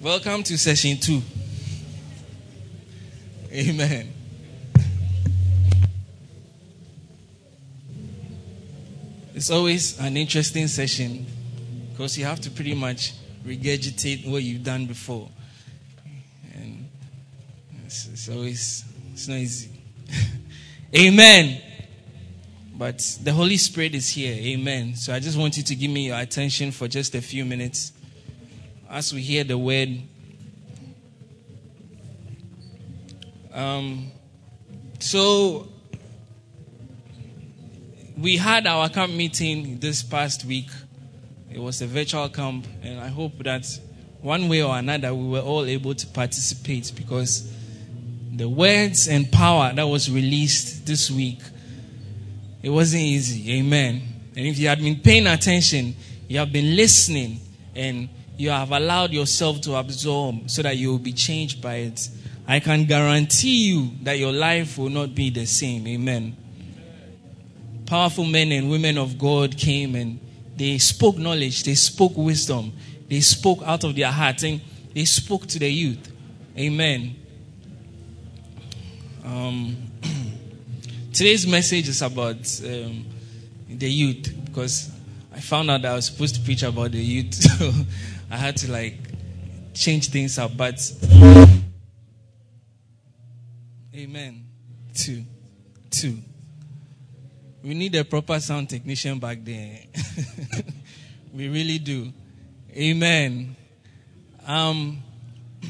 Welcome to session two. Amen. It's always an interesting session because you have to pretty much regurgitate what you've done before. And it's, it's always, it's not easy. Amen. But the Holy Spirit is here. Amen. So I just want you to give me your attention for just a few minutes as we hear the word. Um, so we had our camp meeting this past week. It was a virtual camp, and I hope that one way or another we were all able to participate because the words and power that was released this week, it wasn't easy. Amen. And if you had been paying attention, you have been listening, and you have allowed yourself to absorb so that you will be changed by it. I can guarantee you that your life will not be the same. Amen. Powerful men and women of God came and they spoke knowledge, they spoke wisdom, they spoke out of their heart, and they spoke to the youth. Amen. Um, today's message is about um, the youth because I found out I was supposed to preach about the youth. I had to like change things up. But Amen. Two. Two. We need a proper sound technician back there. we really do. Amen. Um,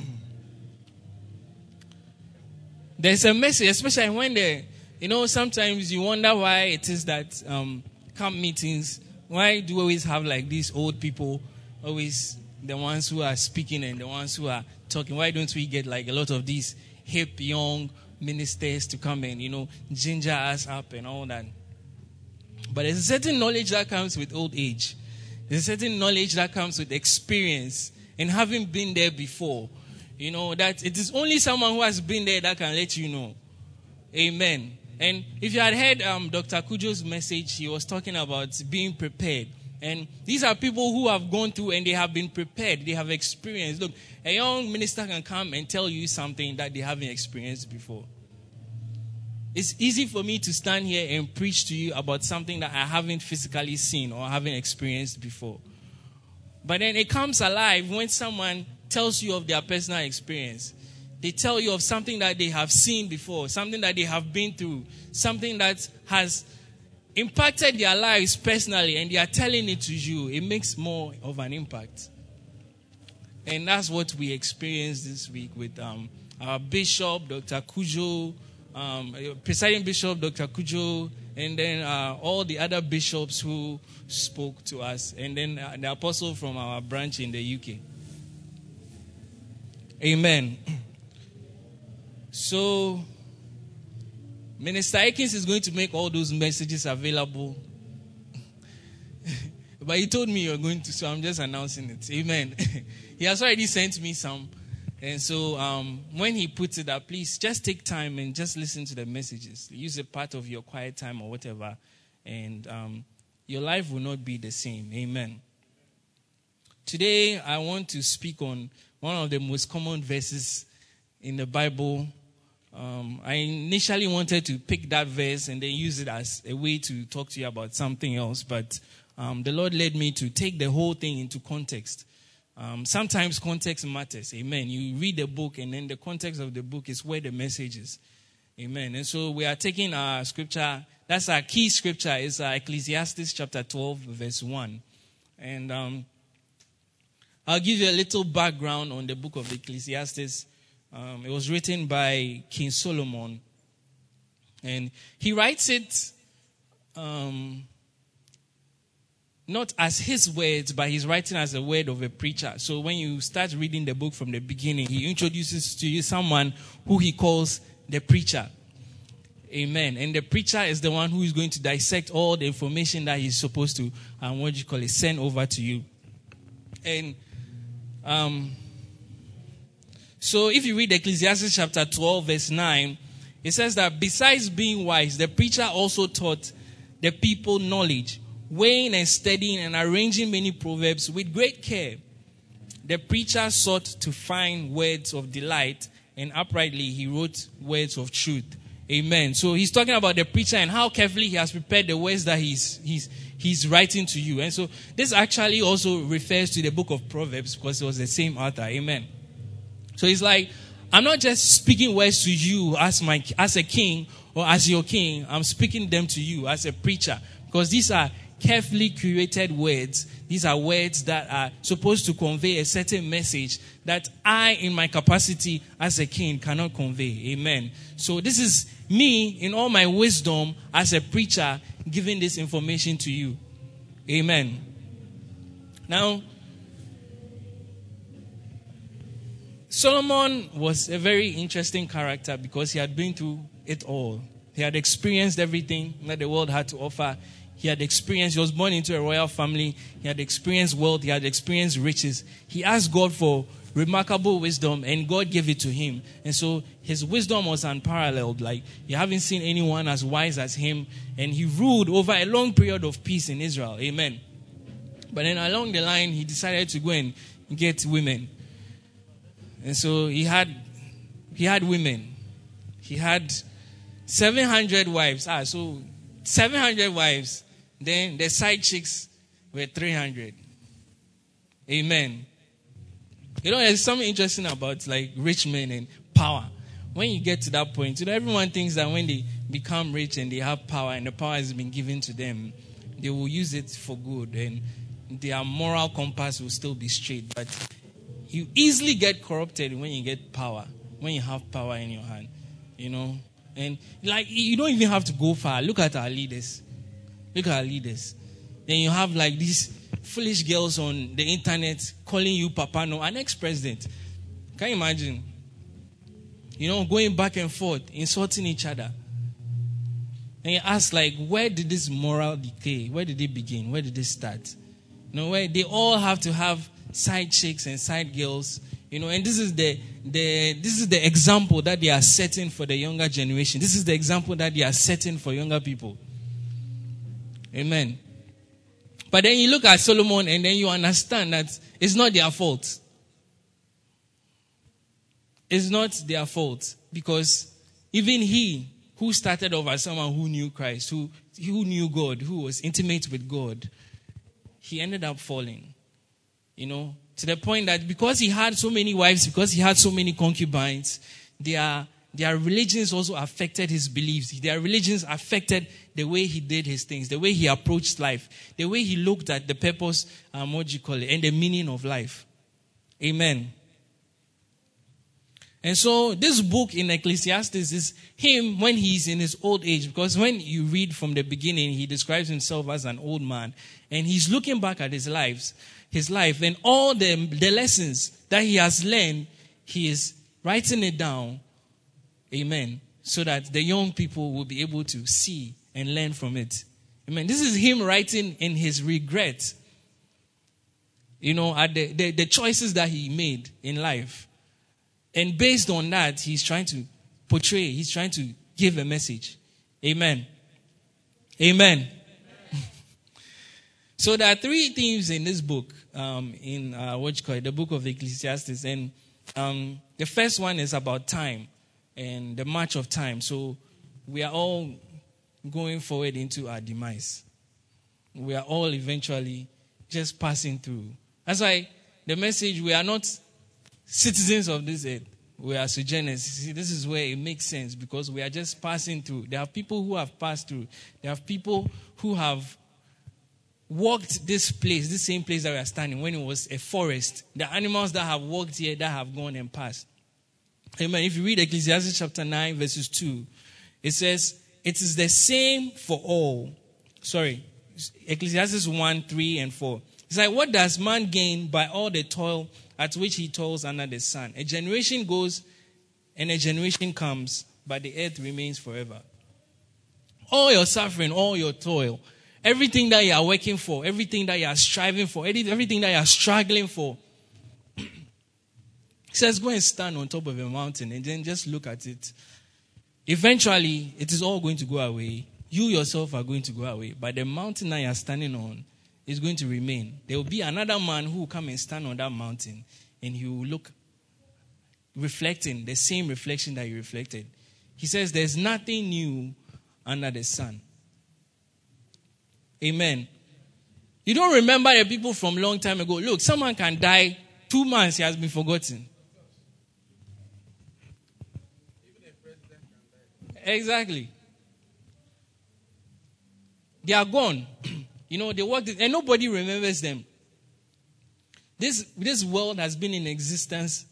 there's a message, especially when the, you know, sometimes you wonder why it is that um, camp meetings, why do we always have like these old people, always the ones who are speaking and the ones who are talking? Why don't we get like a lot of these hip, young ministers to come and, you know, ginger us up and all that? But there's a certain knowledge that comes with old age. There's a certain knowledge that comes with experience and having been there before. You know, that it is only someone who has been there that can let you know. Amen. And if you had heard um, Dr. Kujo's message, he was talking about being prepared. And these are people who have gone through and they have been prepared. They have experienced. Look, a young minister can come and tell you something that they haven't experienced before. It's easy for me to stand here and preach to you about something that I haven't physically seen or haven't experienced before. But then it comes alive when someone tells you of their personal experience. They tell you of something that they have seen before, something that they have been through, something that has impacted their lives personally, and they are telling it to you. It makes more of an impact. And that's what we experienced this week with um, our bishop, Dr. Kujo, um, presiding bishop, Dr. Kujo, and then uh, all the other bishops who spoke to us, and then uh, the apostle from our branch in the UK. Amen. So, Minister Akins is going to make all those messages available. but he told me you're going to, so I'm just announcing it. Amen. he has already sent me some. And so um, when he puts it up, please just take time and just listen to the messages. Use a part of your quiet time or whatever. And um, your life will not be the same. Amen. Today, I want to speak on one of the most common verses in the Bible. Um, I initially wanted to pick that verse and then use it as a way to talk to you about something else, but um, the Lord led me to take the whole thing into context. Um, sometimes context matters. Amen. You read the book, and then the context of the book is where the message is. Amen. And so we are taking our scripture. That's our key scripture. Is Ecclesiastes chapter 12, verse 1. And um, I'll give you a little background on the book of Ecclesiastes. Um, it was written by King Solomon. And he writes it um, not as his words, but he's writing as a word of a preacher. So when you start reading the book from the beginning, he introduces to you someone who he calls the preacher. Amen. And the preacher is the one who is going to dissect all the information that he's supposed to, um, what you call it, send over to you. And um, so if you read Ecclesiastes chapter 12, verse 9, it says that besides being wise, the preacher also taught the people knowledge weighing and studying and arranging many proverbs with great care. the preacher sought to find words of delight, and uprightly he wrote words of truth. Amen. So he's talking about the preacher and how carefully he has prepared the words that he's, he's, he's writing to you. And so this actually also refers to the book of Proverbs because it was the same author. Amen. So he's like, I'm not just speaking words to you as my as a king or as your king. I'm speaking them to you as a preacher because these are carefully curated words. These are words that are supposed to convey a certain message that I, in my capacity as a king, cannot convey. Amen. So this is me, in all my wisdom as a preacher, giving this information to you. Amen. Now, Solomon was a very interesting character because he had been through it all. He had experienced everything that the world had to offer. He had experienced, he was born into a royal family. He had experienced wealth. He had experienced riches. He asked God for remarkable wisdom and God gave it to him. And so his wisdom was unparalleled. Like you haven't seen anyone as wise as him. And he ruled over a long period of peace in Israel. Amen. But then along the line, he decided to go and get women. And so he had he had women. He had 700 wives. Ah, so 700 wives. Then the side chicks were 300. Amen. You know, there's something interesting about like rich men and power. When you get to that point, you know, everyone thinks that when they become rich and they have power and the power has been given to them, they will use it for good and their moral compass will still be straight. But you easily get corrupted when you get power, when you have power in your hand, you know. And like you don't even have to go far. Look at our leaders. Look at our leaders. Then you have like these foolish girls on the internet calling you Papa No, an ex-president. Can you imagine? You know, going back and forth, insulting each other. And you ask, like, where did this moral decay? Where did it begin? Where did it start? You know, where they all have to have side chicks and side girls. You know, and this is the, the this is the example that they are setting for the younger generation. This is the example that they are setting for younger people. Amen. But then you look at Solomon and then you understand that it's not their fault. It's not their fault because even he who started off as someone who knew Christ, who, who knew God, who was intimate with God, he ended up falling. You know, to the point that because he had so many wives, because he had so many concubines, their, their religions also affected his beliefs. Their religions affected the way he did his things, the way he approached life, the way he looked at the purpose, um, what you call it, and the meaning of life. Amen. And so this book in Ecclesiastes is him when he's in his old age, because when you read from the beginning, he describes himself as an old man, and he's looking back at his lives his life and all the, the lessons that he has learned, he is writing it down. Amen. So that the young people will be able to see and learn from it. Amen. This is him writing in his regret. You know, at the, the, the choices that he made in life. And based on that, he's trying to portray, he's trying to give a message. Amen. Amen. So there are three themes in this book, um, in uh, what you call it, the book of Ecclesiastes. And um, the first one is about time and the march of time. So we are all going forward into our demise. We are all eventually just passing through. That's why the message we are not citizens of this earth. We are sojourners. See, this is where it makes sense because we are just passing through. There are people who have passed through. There are people who have walked this place, this same place that we are standing, when it was a forest, the animals that have walked here, that have gone and passed. Amen. If you read Ecclesiastes chapter 9, verses 2, it says, It is the same for all. Sorry, Ecclesiastes 1, 3, and 4. It's like, What does man gain by all the toil at which he toils under the sun? A generation goes and a generation comes, but the earth remains forever. All your suffering, all your toil, Everything that you are working for, everything that you are striving for, everything that you are struggling for. he says, go and stand on top of a mountain and then just look at it. Eventually, it is all going to go away. You yourself are going to go away. But the mountain that you are standing on is going to remain. There will be another man who will come and stand on that mountain and he will look reflecting the same reflection that you reflected. He says, There's nothing new under the sun. Amen. You don't remember the people from long time ago. Look, someone can die two months, he has been forgotten. Exactly. They are gone. you know, they worked, and nobody remembers them. This, this world has been in existence.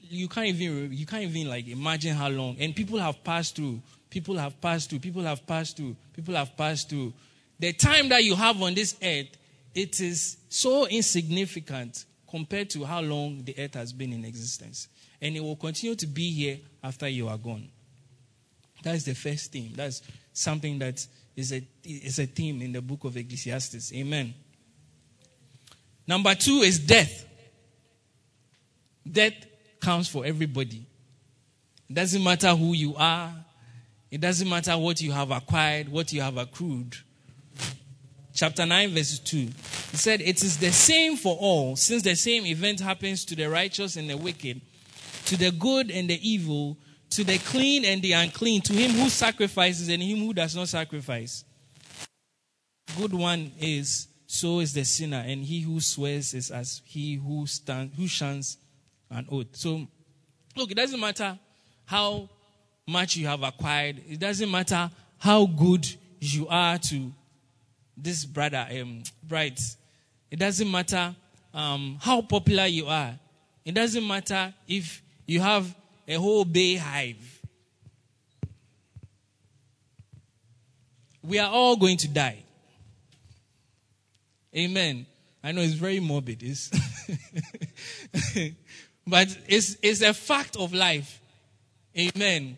You can't even, you can't even like imagine how long. And people have passed through. People have passed through. People have passed through. People have passed through. The time that you have on this earth, it is so insignificant compared to how long the earth has been in existence. And it will continue to be here after you are gone. That is the first theme. That's something that is a, is a theme in the book of Ecclesiastes. Amen. Number two is death. Death counts for everybody. It doesn't matter who you are, it doesn't matter what you have acquired, what you have accrued. Chapter 9, verse 2. He said, It is the same for all, since the same event happens to the righteous and the wicked, to the good and the evil, to the clean and the unclean, to him who sacrifices and him who does not sacrifice. Good one is so is the sinner, and he who swears is as he who stands who shuns an oath. So look, it doesn't matter how much you have acquired, it doesn't matter how good you are to this brother, um, brides. It doesn't matter um, how popular you are. It doesn't matter if you have a whole bay hive. We are all going to die. Amen. I know it's very morbid, it's but it's, it's a fact of life. Amen.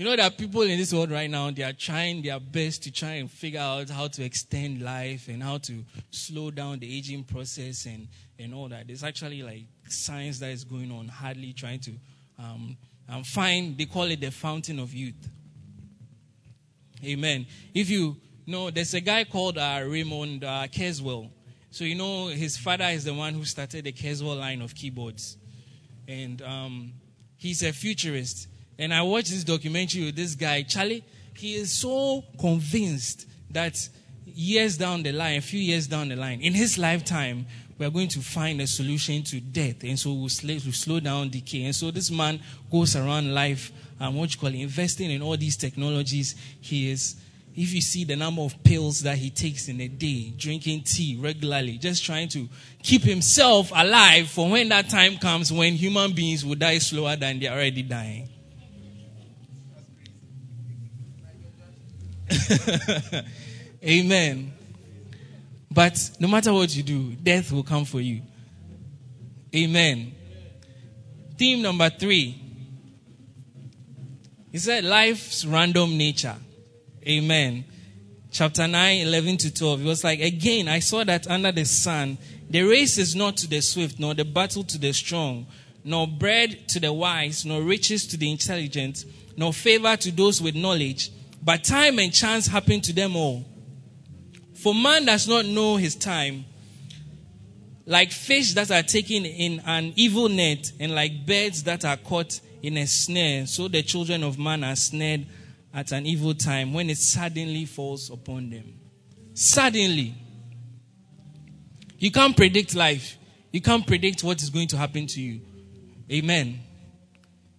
You know that people in this world right now, they are trying their best to try and figure out how to extend life and how to slow down the aging process and, and all that. There's actually like science that is going on, hardly trying to um, um, find, they call it the fountain of youth. Amen. If you know, there's a guy called uh, Raymond uh. So, you know, his father is the one who started the Kurzweil line of keyboards. And um, he's a futurist. And I watched this documentary with this guy, Charlie. He is so convinced that years down the line, a few years down the line, in his lifetime, we are going to find a solution to death. And so we'll slow, we'll slow down decay. And so this man goes around life, um, what you call it, investing in all these technologies. He is, if you see the number of pills that he takes in a day, drinking tea regularly, just trying to keep himself alive for when that time comes when human beings will die slower than they're already dying. Amen. But no matter what you do, death will come for you. Amen. Theme number three. He said life's random nature. Amen. Chapter 9, 11 to 12. It was like, again, I saw that under the sun, the race is not to the swift, nor the battle to the strong, nor bread to the wise, nor riches to the intelligent, nor favor to those with knowledge but time and chance happen to them all. For man does not know his time, like fish that are taken in an evil net, and like birds that are caught in a snare, so the children of man are snared at an evil time when it suddenly falls upon them. Suddenly. You can't predict life. You can't predict what is going to happen to you. Amen.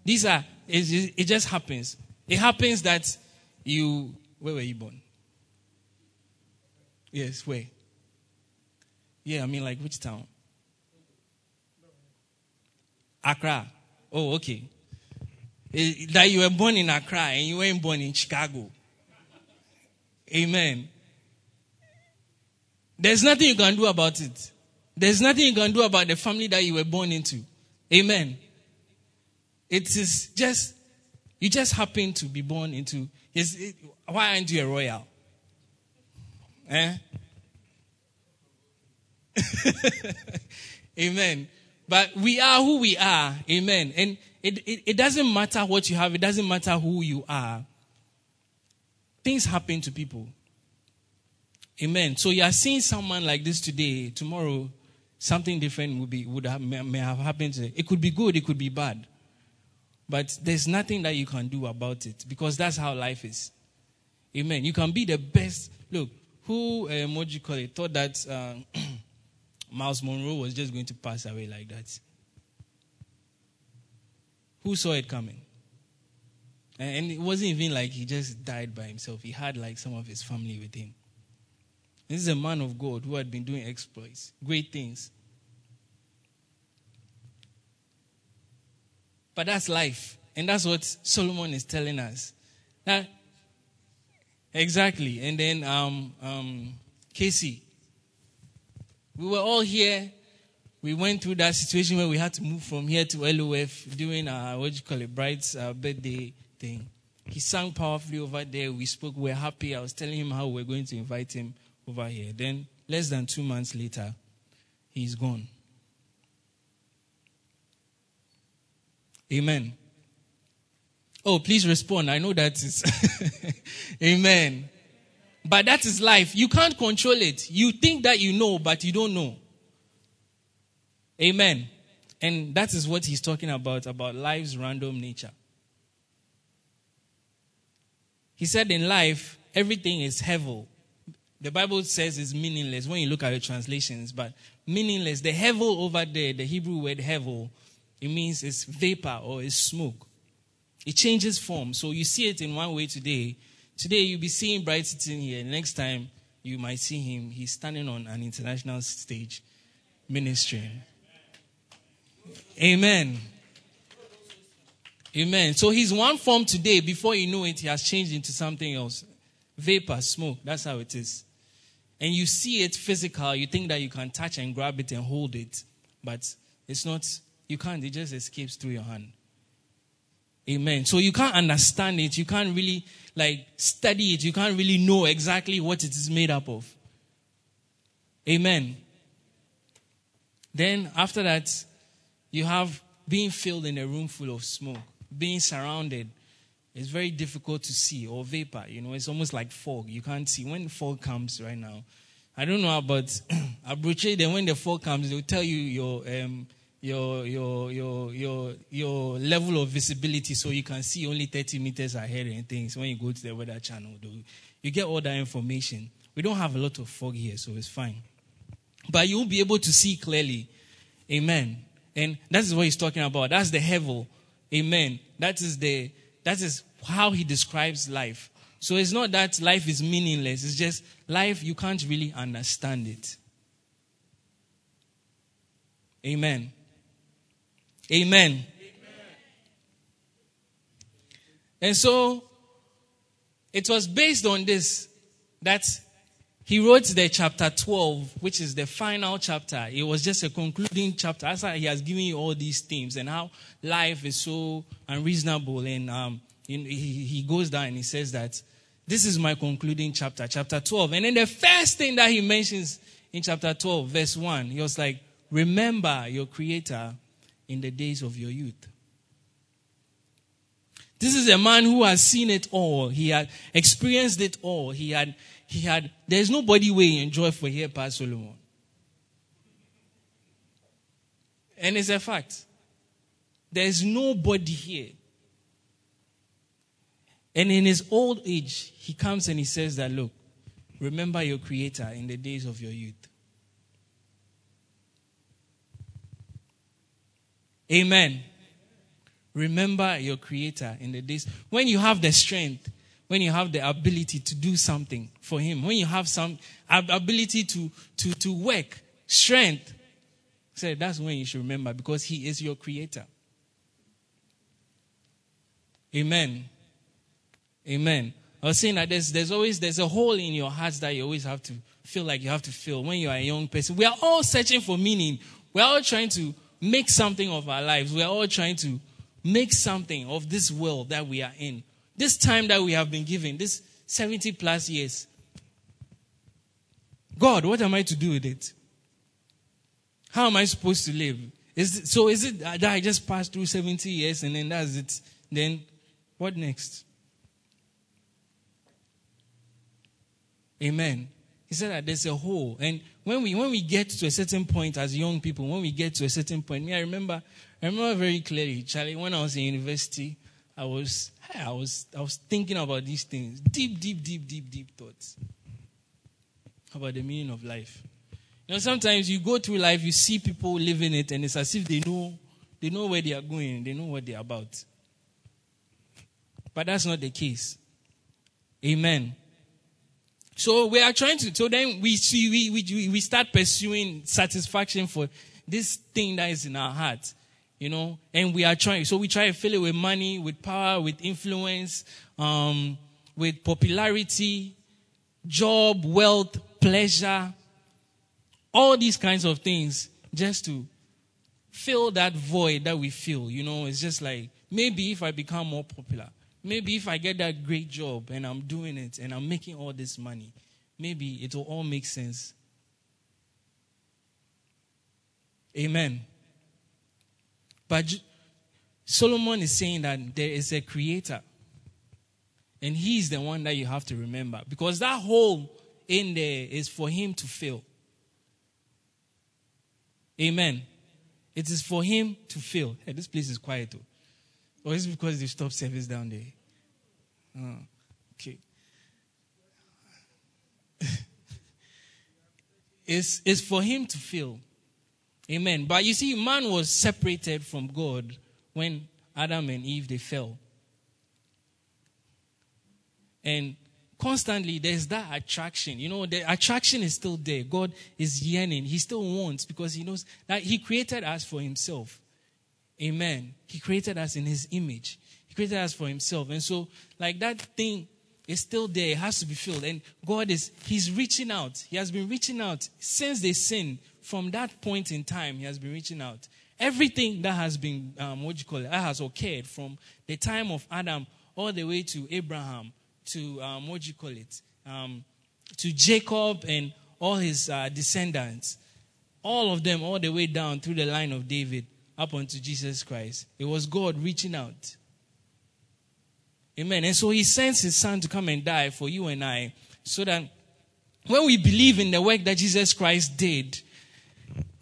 These are, it, just happens. It happens that you, where were you born? Yes, where? Yeah, I mean, like which town? Accra. Oh, okay. Eh, that you were born in Accra and you weren't born in Chicago. Amen. There's nothing you can do about it. There's nothing you can do about the family that you were born into. Amen. It is just, you just happen to be born into is it, why aren't you a royal? Eh? Amen. But we are who we are. Amen. And it, it, it doesn't matter what you have, it doesn't matter who you are. Things happen to people. Amen. So you are seeing someone like this today. Tomorrow, something different would be would have, may, may have happened. It could be good. It could be bad. But there's nothing that you can do about it because that's how life is. Amen. You can be the best. Look, who um, what do you call it? Thought that uh, Myles Munroe was just going to pass away like that. Who saw it coming? And it wasn't even like he just died by himself. He had like some of his family with him. This is a man of God who had been doing exploits, great things. But that's life. And that's what Solomon is telling us. That, exactly. And then um, um, Casey. We were all here. We went through that situation where we had to move from here to LOF during our, what do you call it, bride's uh, birthday thing. He sang powerfully over there. We spoke. We were happy. I was telling him how we we're going to invite him over here. Then, less than two months later, he's gone. Amen. Oh, please respond. I know that is. Amen. But that is life. You can't control it. You think that you know, but you don't know. Amen. And that is what he's talking about, about life's random nature. He said in life, everything is hevel. The Bible says it's meaningless when you look at the translations, but meaningless. The hevel over there, the Hebrew word hevel, it means it's vapor or it's smoke. It changes form. So you see it in one way today. Today you'll be seeing Bright sitting here. Next time you might see him. He's standing on an international stage ministering. Amen. Amen. So he's one form today. Before you know it, he has changed into something else. Vapor, smoke. That's how it is. And you see it physical. You think that you can touch and grab it and hold it. But it's not, you can't. It just escapes through your hand. Amen. So you can't understand it. You can't really like study it. You can't really know exactly what it is made up of. Amen. Then after that, you have being filled in a room full of smoke being surrounded is very difficult to see or vapor. You know, it's almost like fog. You can't see. When fog comes right now, I don't know about Abuche, then when the fog comes, they'll tell you your um, your your your your your level of visibility so you can see only 30 meters ahead and things when you go to the weather channel. You get all that information. We don't have a lot of fog here, so it's fine. But you'll be able to see clearly. Amen. And that is what he's talking about. That's the hevel Amen. That is the that is how he describes life. So it's not that life is meaningless. It's just life you can't really understand it. Amen. Amen. Amen. And so it was based on this that he wrote the chapter 12, which is the final chapter. It was just a concluding chapter. As he has given you all these themes and how life is so unreasonable. And um, he, goes down and he says that this is my concluding chapter, chapter 12. And then the first thing that he mentions in chapter 12, verse 1, he was like, Remember your Creator in the days of your youth. This is a man who has seen it all. He had experienced it all. He had he had, there's nobody way enjoy for here past Solomon. And it's a fact. There's nobody here. And in his old age, he comes and he says that, look, remember your creator in the days of your youth. Amen. Remember your creator in the days when you have the strength when you have the ability to do something for him, when you have some ability to, to, to work, strength, say that's when you should remember because he is your creator. Amen. Amen. I was saying that there's, there's always there's a hole in your heart that you always have to feel like you have to fill when you are a young person. We are all searching for meaning. We are all trying to make something of our lives. We are all trying to make something of this world that we are in. This time that we have been given, this 70 plus years. God, what am I to do with it? How am I supposed to live? Is it, so is it that I just passed through 70 years and then that's it? Then what next? Amen. He said that there's a hole. And when we when we get to a certain point as young people, when we get to a certain point, me, I remember I remember very clearly, Charlie, when I was in university, I was I was I was thinking about these things. Deep, deep, deep, deep, deep thoughts. About the meaning of life. You know, sometimes you go through life, you see people living it, and it's as if they know they know where they are going, they know what they're about. But that's not the case. Amen. So we are trying to, so then we see, we, we, we start pursuing satisfaction for this thing that is in our heart, you know, and we are trying, so we try to fill it with money, with power, with influence, um, with popularity, job, wealth, pleasure, all these kinds of things just to fill that void that we feel, you know, it's just like, maybe if I become more popular, Maybe if I get that great job and I'm doing it and I'm making all this money, maybe it will all make sense. Amen. But Solomon is saying that there is a creator. And he's the one that you have to remember. Because that hole in there is for him to fill. Amen. It is for him to fill. Hey, this place is quiet. Too. Or is it because they stopped service down there? Oh, okay. it's, it's for him to feel. Amen. But you see, man was separated from God when Adam and Eve they fell. And constantly there's that attraction. You know, the attraction is still there. God is yearning. He still wants because he knows that he created us for himself. Amen. He created us in his image. He created us for himself. And so, like that thing is still there. It has to be filled. And God is, he's reaching out. He has been reaching out since they sinned. From that point in time, he has been reaching out. Everything that has been, um, what you call it, that has occurred from the time of Adam all the way to Abraham, to, um, what you call it, um, to Jacob and all his uh, descendants. All of them, all the way down through the line of David up unto Jesus Christ. It was God reaching out. Amen. And so he sends his son to come and die for you and I so that when we believe in the work that Jesus Christ did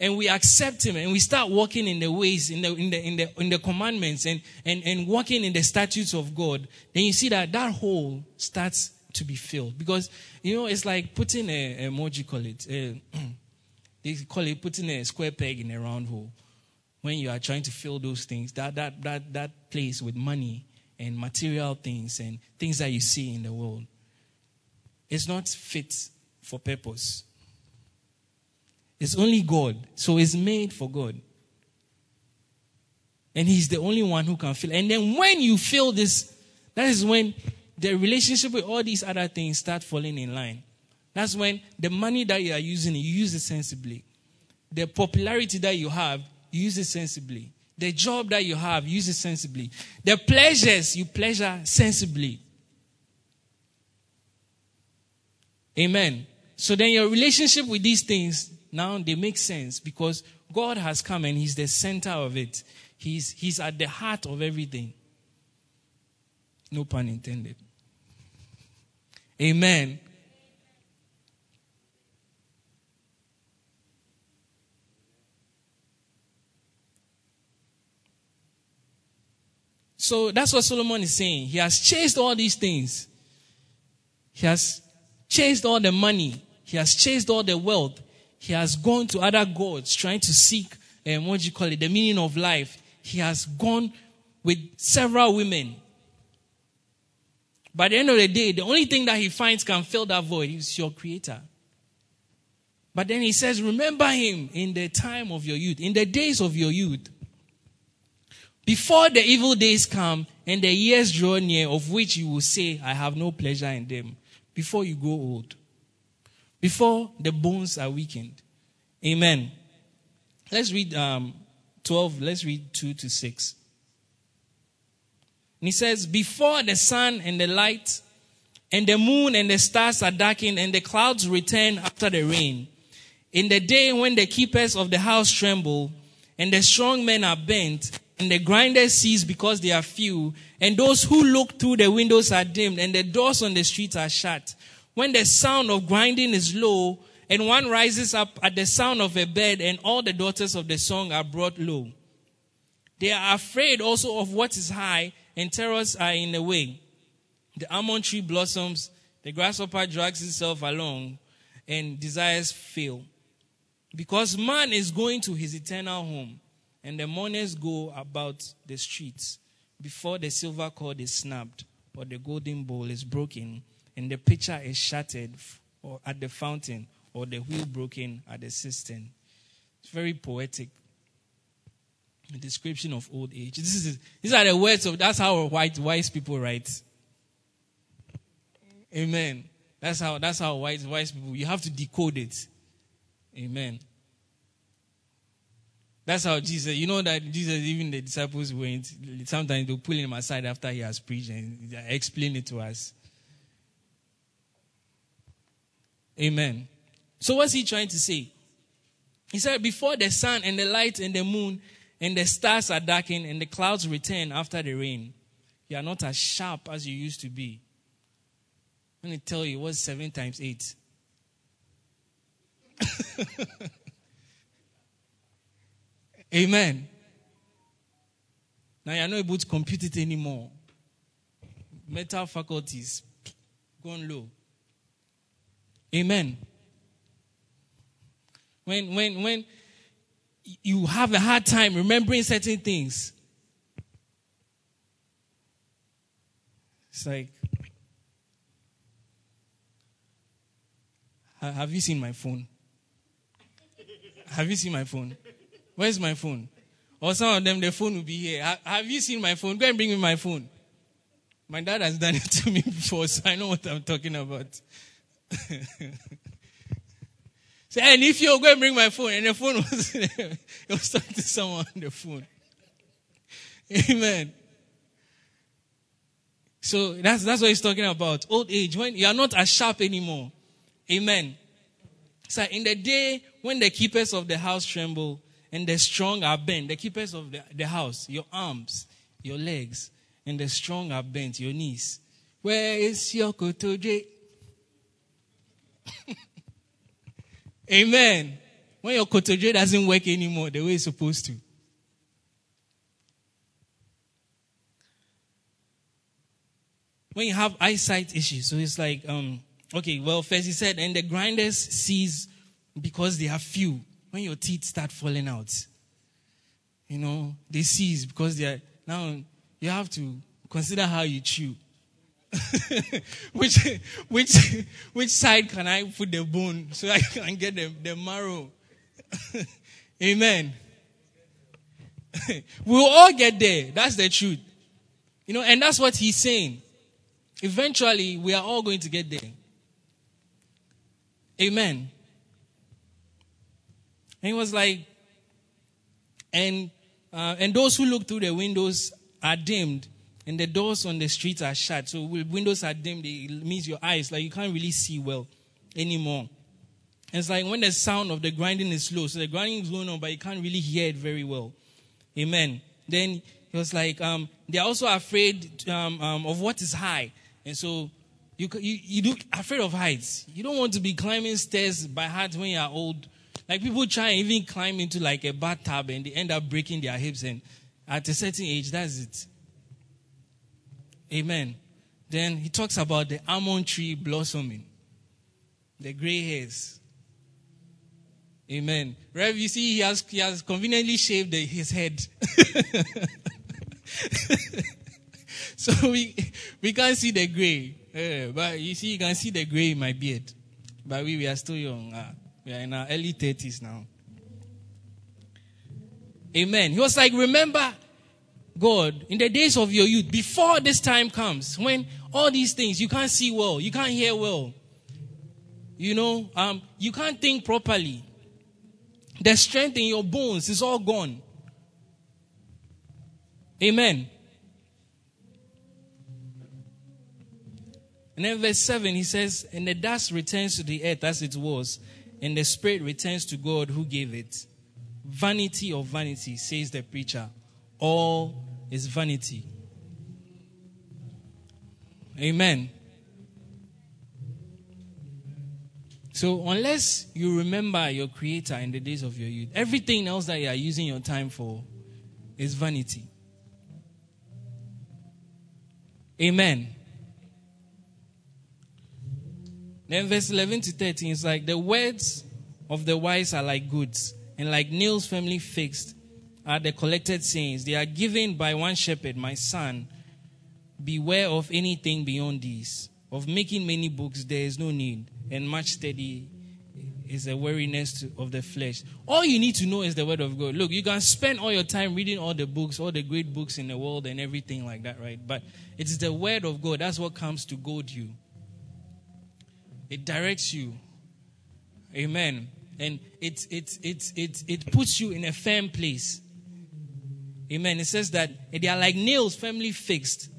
and we accept him and we start walking in the ways, in the, in the, in the, in the commandments and, and, and walking in the statutes of God, then you see that that hole starts to be filled. Because, you know, it's like putting a, a what you call it? A, they call it putting a square peg in a round hole when you are trying to fill those things, that, that, that, that place with money and material things and things that you see in the world, it's not fit for purpose. It's only God. So it's made for God. And He's the only one who can fill. And then when you feel this, that is when the relationship with all these other things start falling in line. That's when the money that you are using, you use it sensibly. The popularity that you have, use it sensibly. The job that you have, use it sensibly. The pleasures, you pleasure sensibly. Amen. So then your relationship with these things, now they make sense because God has come and He's the center of it. He's, he's at the heart of everything. No pun intended. Amen. So that's what Solomon is saying. He has chased all these things. He has chased all the money. He has chased all the wealth. He has gone to other gods trying to seek, um, what do you call it, the meaning of life. He has gone with several women. By the end of the day, the only thing that he finds can fill that void is your creator. But then he says, remember him in the time of your youth, in the days of your youth. Before the evil days come and the years draw near, of which you will say, I have no pleasure in them, before you grow old, before the bones are weakened. Amen. Let's read um, 12, let's read 2 to 6. And he says, Before the sun and the light and the moon and the stars are darkened and the clouds return after the rain, in the day when the keepers of the house tremble and the strong men are bent, and the grinders cease because they are few, and those who look through the windows are dimmed, and the doors on the streets are shut. when the sound of grinding is low, and one rises up at the sound of a bed, and all the daughters of the song are brought low. They are afraid also of what is high, and terrors are in the way. The almond tree blossoms, the grasshopper drags itself along, and desires fail. Because man is going to his eternal home, and the mourners go about the streets before the silver cord is snapped, or the golden bowl is broken, and the pitcher is shattered or at the fountain, or the wheel broken at the cistern. It's very poetic. A description of old age. This is, these are the words of that's how white wise people write. Amen. That's how that's how wise wise people you have to decode it. Amen. That's how Jesus, you know that Jesus, even the disciples went, sometimes they'll pull him aside after he has preached and explain it to us. Amen. So what's he trying to say? He said, before the sun and the light and the moon and the stars are darkened and the clouds return after the rain, you are not as sharp as you used to be. Let me tell you, what's seven times eight? Amen. Now you're not able to compute it anymore. Mental faculties gone low. Amen. When when when you have a hard time remembering certain things. It's like have you seen my phone? Have you seen my phone? Where's my phone? Or some of them, the phone will be here. Have you seen my phone? Go and bring me my phone. My dad has done it to me before, so I know what I'm talking about. so, and if you go and bring my phone, and the phone was there, it was talking to someone on the phone. Amen. So that's that's what he's talking about. Old age, when you are not as sharp anymore. Amen. So in the day when the keepers of the house tremble and the strong are bent, the keepers of the, the house, your arms, your legs, and the strong are bent, your knees. Where is your kotodwe? Amen. When your kotodwe doesn't work anymore the way it's supposed to. When you have eyesight issues, so it's like, um, okay, well, first he said, and the grinders cease because they are few. When your teeth start falling out, you know, they cease because they are, now you have to consider how you chew. which which which side can I put the bone so I can get the, the marrow? Amen. we'll all get there. That's the truth. You know, and that's what he's saying. Eventually, we are all going to get there. Amen. And he was like, and uh, and those who look through the windows are dimmed and the doors on the streets are shut. So windows are dimmed, it means your eyes, like you can't really see well anymore. And it's like when the sound of the grinding is low, so the grinding is going on, but you can't really hear it very well. Amen. Then he was like, um, they're also afraid um, um, of what is high. And so you, you, you do afraid of heights. You don't want to be climbing stairs by heart when you are old. Like people try and even climb into like a bathtub and they end up breaking their hips. And at a certain age, that's it. Amen. Then he talks about the almond tree blossoming, the gray hairs. Amen. Rev, you see, he has, he has conveniently shaved the, his head. so we, we can't see the gray. Uh, but you see, you can see the gray in my beard. But we, we are still young. Uh, we are in our early 30s now. Amen. He was like, remember God in the days of your youth, before this time comes, when all these things, you can't see well, you can't hear well, you know, um, you can't think properly. The strength in your bones is all gone. Amen. And then verse 7, he says, And the dust returns to the earth as it was, and the spirit returns to God who gave it. Vanity of vanity, says the preacher. All is vanity. Amen. So, unless you remember your Creator in the days of your youth, everything else that you are using your time for is vanity. Amen. Then, verse 11 to 13 is like the words of the wise are like goods, and like nails firmly fixed are the collected sayings. They are given by one shepherd, my son. Beware of anything beyond these. Of making many books, there is no need, and much study is a weariness of the flesh. All you need to know is the word of God. Look, you can spend all your time reading all the books, all the great books in the world, and everything like that, right? But it's the word of God. That's what comes to goad you. It directs you. Amen. And it, it, it, it, it puts you in a firm place. Amen. It says that they are like nails firmly fixed.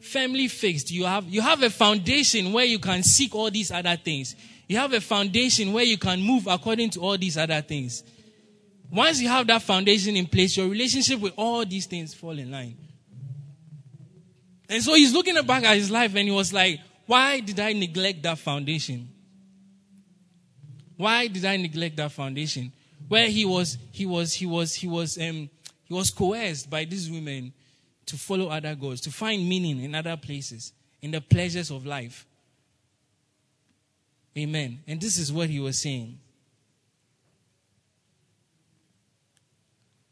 Firmly fixed. You have, you have a foundation where you can seek all these other things. You have a foundation where you can move according to all these other things. Once you have that foundation in place, your relationship with all these things fall in line. And so he's looking back at his life and he was like, why did I neglect that foundation? Why did I neglect that foundation? Where he was, he was, he was, he was, um, he was coerced by these women to follow other gods, to find meaning in other places, in the pleasures of life. Amen. And this is what he was saying.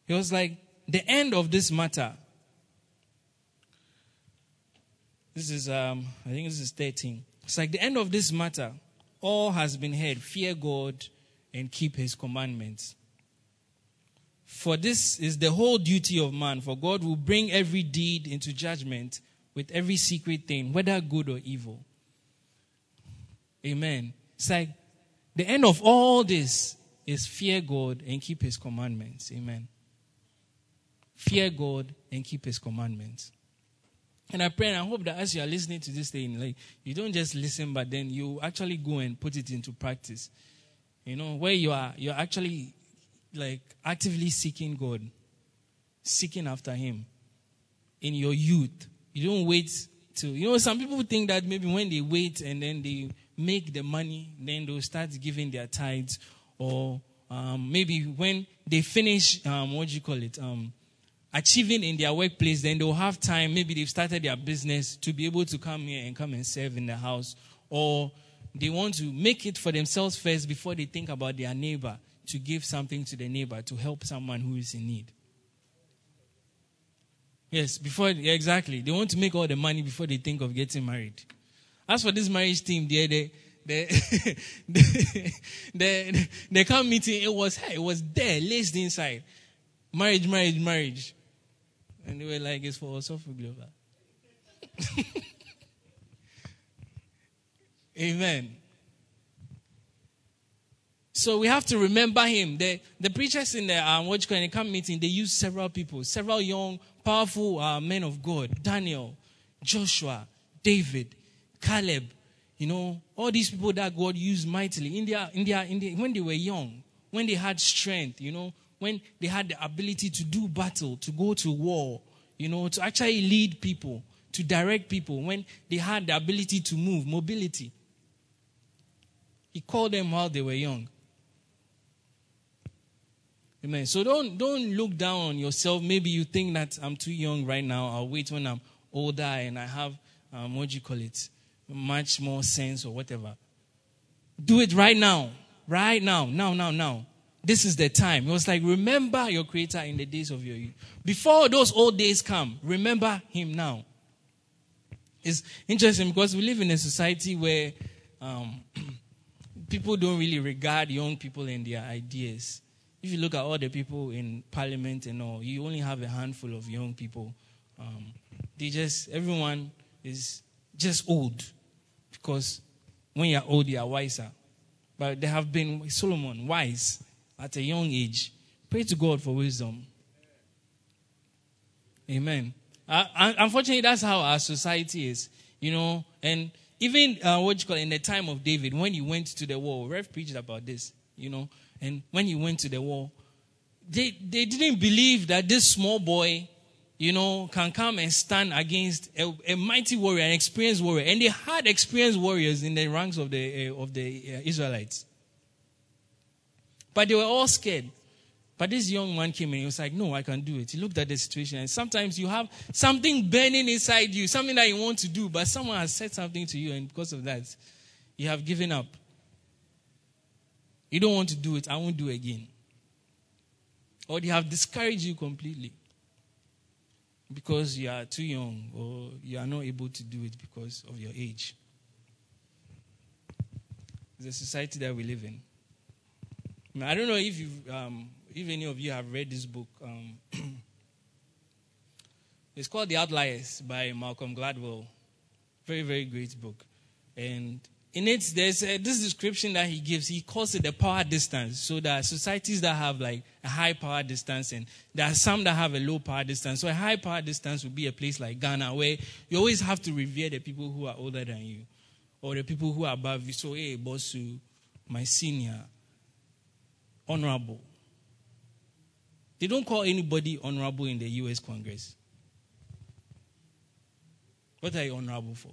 He was like, the end of this matter. This is, um, I think this is 13. It's like the end of this matter. All has been heard. Fear God and keep his commandments. For this is the whole duty of man, for God will bring every deed into judgment with every secret thing, whether good or evil. Amen. It's like the end of all this is fear God and keep his commandments. Amen. Fear God and keep his commandments. And I pray and I hope that as you are listening to this thing, like you don't just listen, but then you actually go and put it into practice. You know, where you are you're actually like actively seeking God, seeking after him in your youth. You don't wait to you know, some people think that maybe when they wait and then they make the money, then they'll start giving their tithes. Or um, maybe when they finish, um, what do you call it? Um, achieving in their workplace, then they'll have time. Maybe they've started their business to be able to come here and come and serve in the house. Or they want to make it for themselves first before they think about their neighbor to give something to the neighbor to help someone who is in need. Yes, before, yeah, exactly. They want to make all the money before they think of getting married. As for this marriage team, they, they, the, the, the, meeting, it was it was there, laced inside. Marriage, marriage, marriage. And they were like, it's for Osofo Global. Amen. So we have to remember him. The, the preachers in the um, what the camp meeting, they use several people, several young, powerful uh, men of God. Daniel, Joshua, David, Caleb, you know, all these people that God used mightily in their, in their, in their, when they were young, when they had strength, you know, when they had the ability to do battle, to go to war, you know, to actually lead people, to direct people, when they had the ability to move, mobility. He called them while they were young. Amen. So don't don't look down on yourself. Maybe you think that I'm too young right now. I'll wait when I'm older and I have um, what do you call it? much more sense or whatever. Do it right now. Right now. Now, now, now. This is the time. It was like, remember your Creator in the days of your youth. Before those old days come, remember Him now. It's interesting because we live in a society where um, people don't really regard young people and their ideas. If you look at all the people in parliament and all, you only have a handful of young people. Um, they just, everyone is just old. Because when you're old, you're wiser. But they have been Solomon wise at a young age. Pray to God for wisdom. Amen. Uh, unfortunately, that's how our society is, you know. And even uh, what you call in the time of David, when he went to the war, Rev preached about this, you know. And when he went to the war, they they didn't believe that this small boy, you know, can come and stand against a, a mighty warrior, an experienced warrior. And they had experienced warriors in the ranks of the, uh, of the uh, Israelites. But they were all scared. But this young man came in, he was like, No, I can do it. He looked at the situation, and sometimes you have something burning inside you, something that you want to do, but someone has said something to you, and because of that, you have given up. You don't want to do it, I won't do it again. Or they have discouraged you completely because you are too young or you are not able to do it because of your age. The society that we live in. I don't know if you um, if any of you have read this book. Um, it's called The Outliers by Malcolm Gladwell. Very, very great book. And in it, there's a, this description that he gives. He calls it the power distance. So there are societies that have like a high power distance, and there are some that have a low power distance. So a high power distance would be a place like Ghana, where you always have to revere the people who are older than you, or the people who are above you. So, hey, Bosu, my senior, honorable. They don't call anybody honorable in the U.S. Congress. What are you honorable for?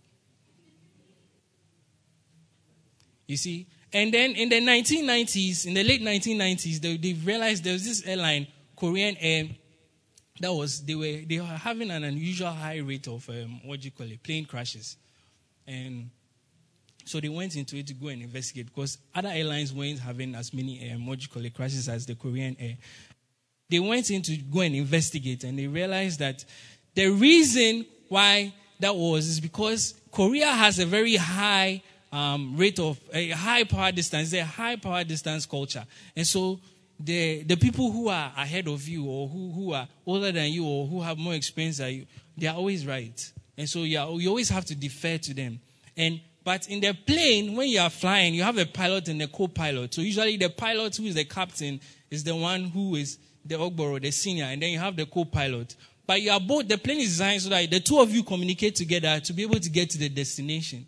You see? And then in the 1990s, in the late 1990s, they, they realized there was this airline, Korean Air, that was, they were, they were having an unusual high rate of, um, what do you call it, plane crashes. And so they went into it to go and investigate because other airlines weren't having as many, um, crashes as the Korean Air. They went in to go and investigate and they realized that the reason why that was is because Korea has a very high um, rate of a high power distance. A high power distance culture. And so the, the people who are ahead of you or who, who are older than you or who have more experience than you, they are always right. And so you, are, you always have to defer to them. And but in the plane, when you are flying, you have a pilot and a co-pilot. So usually the pilot who is the captain is the one who is the Ogboro, the senior, and then you have the co-pilot. But you are both, the plane is designed so that the two of you communicate together to be able to get to the destination.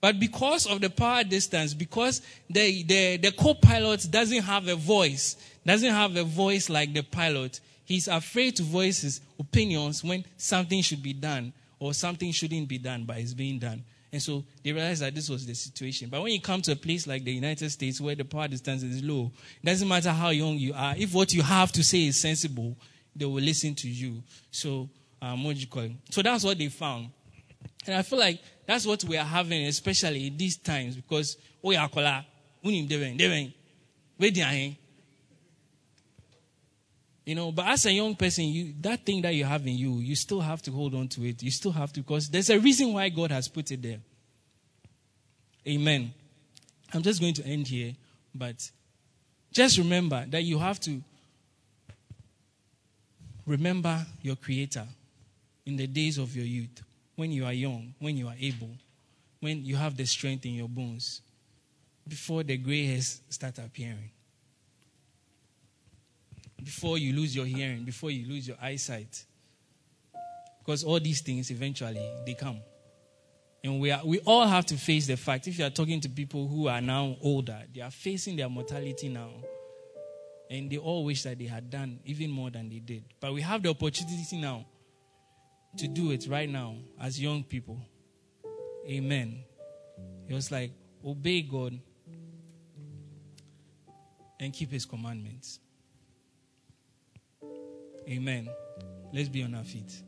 But because of the power distance, because the, the, the co-pilot doesn't have a voice, doesn't have a voice like the pilot, he's afraid to voice his opinions when something should be done or something shouldn't be done, but it's being done. And so they realized that this was the situation. But when you come to a place like the United States where the power distance is low, it doesn't matter how young you are. If what you have to say is sensible, they will listen to you. So, um, what you call? So that's what they found. And I feel like that's what we are having, especially in these times, because oh yeah, kola, you know, but as a young person, you that thing that you have in you, you still have to hold on to it. You still have to, because there's a reason why God has put it there. Amen. I'm just going to end here, but just remember that you have to remember your Creator in the days of your youth when you are young, when you are able, when you have the strength in your bones, before the gray hairs start appearing, before you lose your hearing, before you lose your eyesight. Because all these things eventually they come. And we, are, we all have to face the fact if you are talking to people who are now older, they are facing their mortality now. And they all wish that they had done even more than they did. But we have the opportunity now to do it right now as young people. Amen. It was like, obey God and keep His commandments. Amen. Let's be on our feet.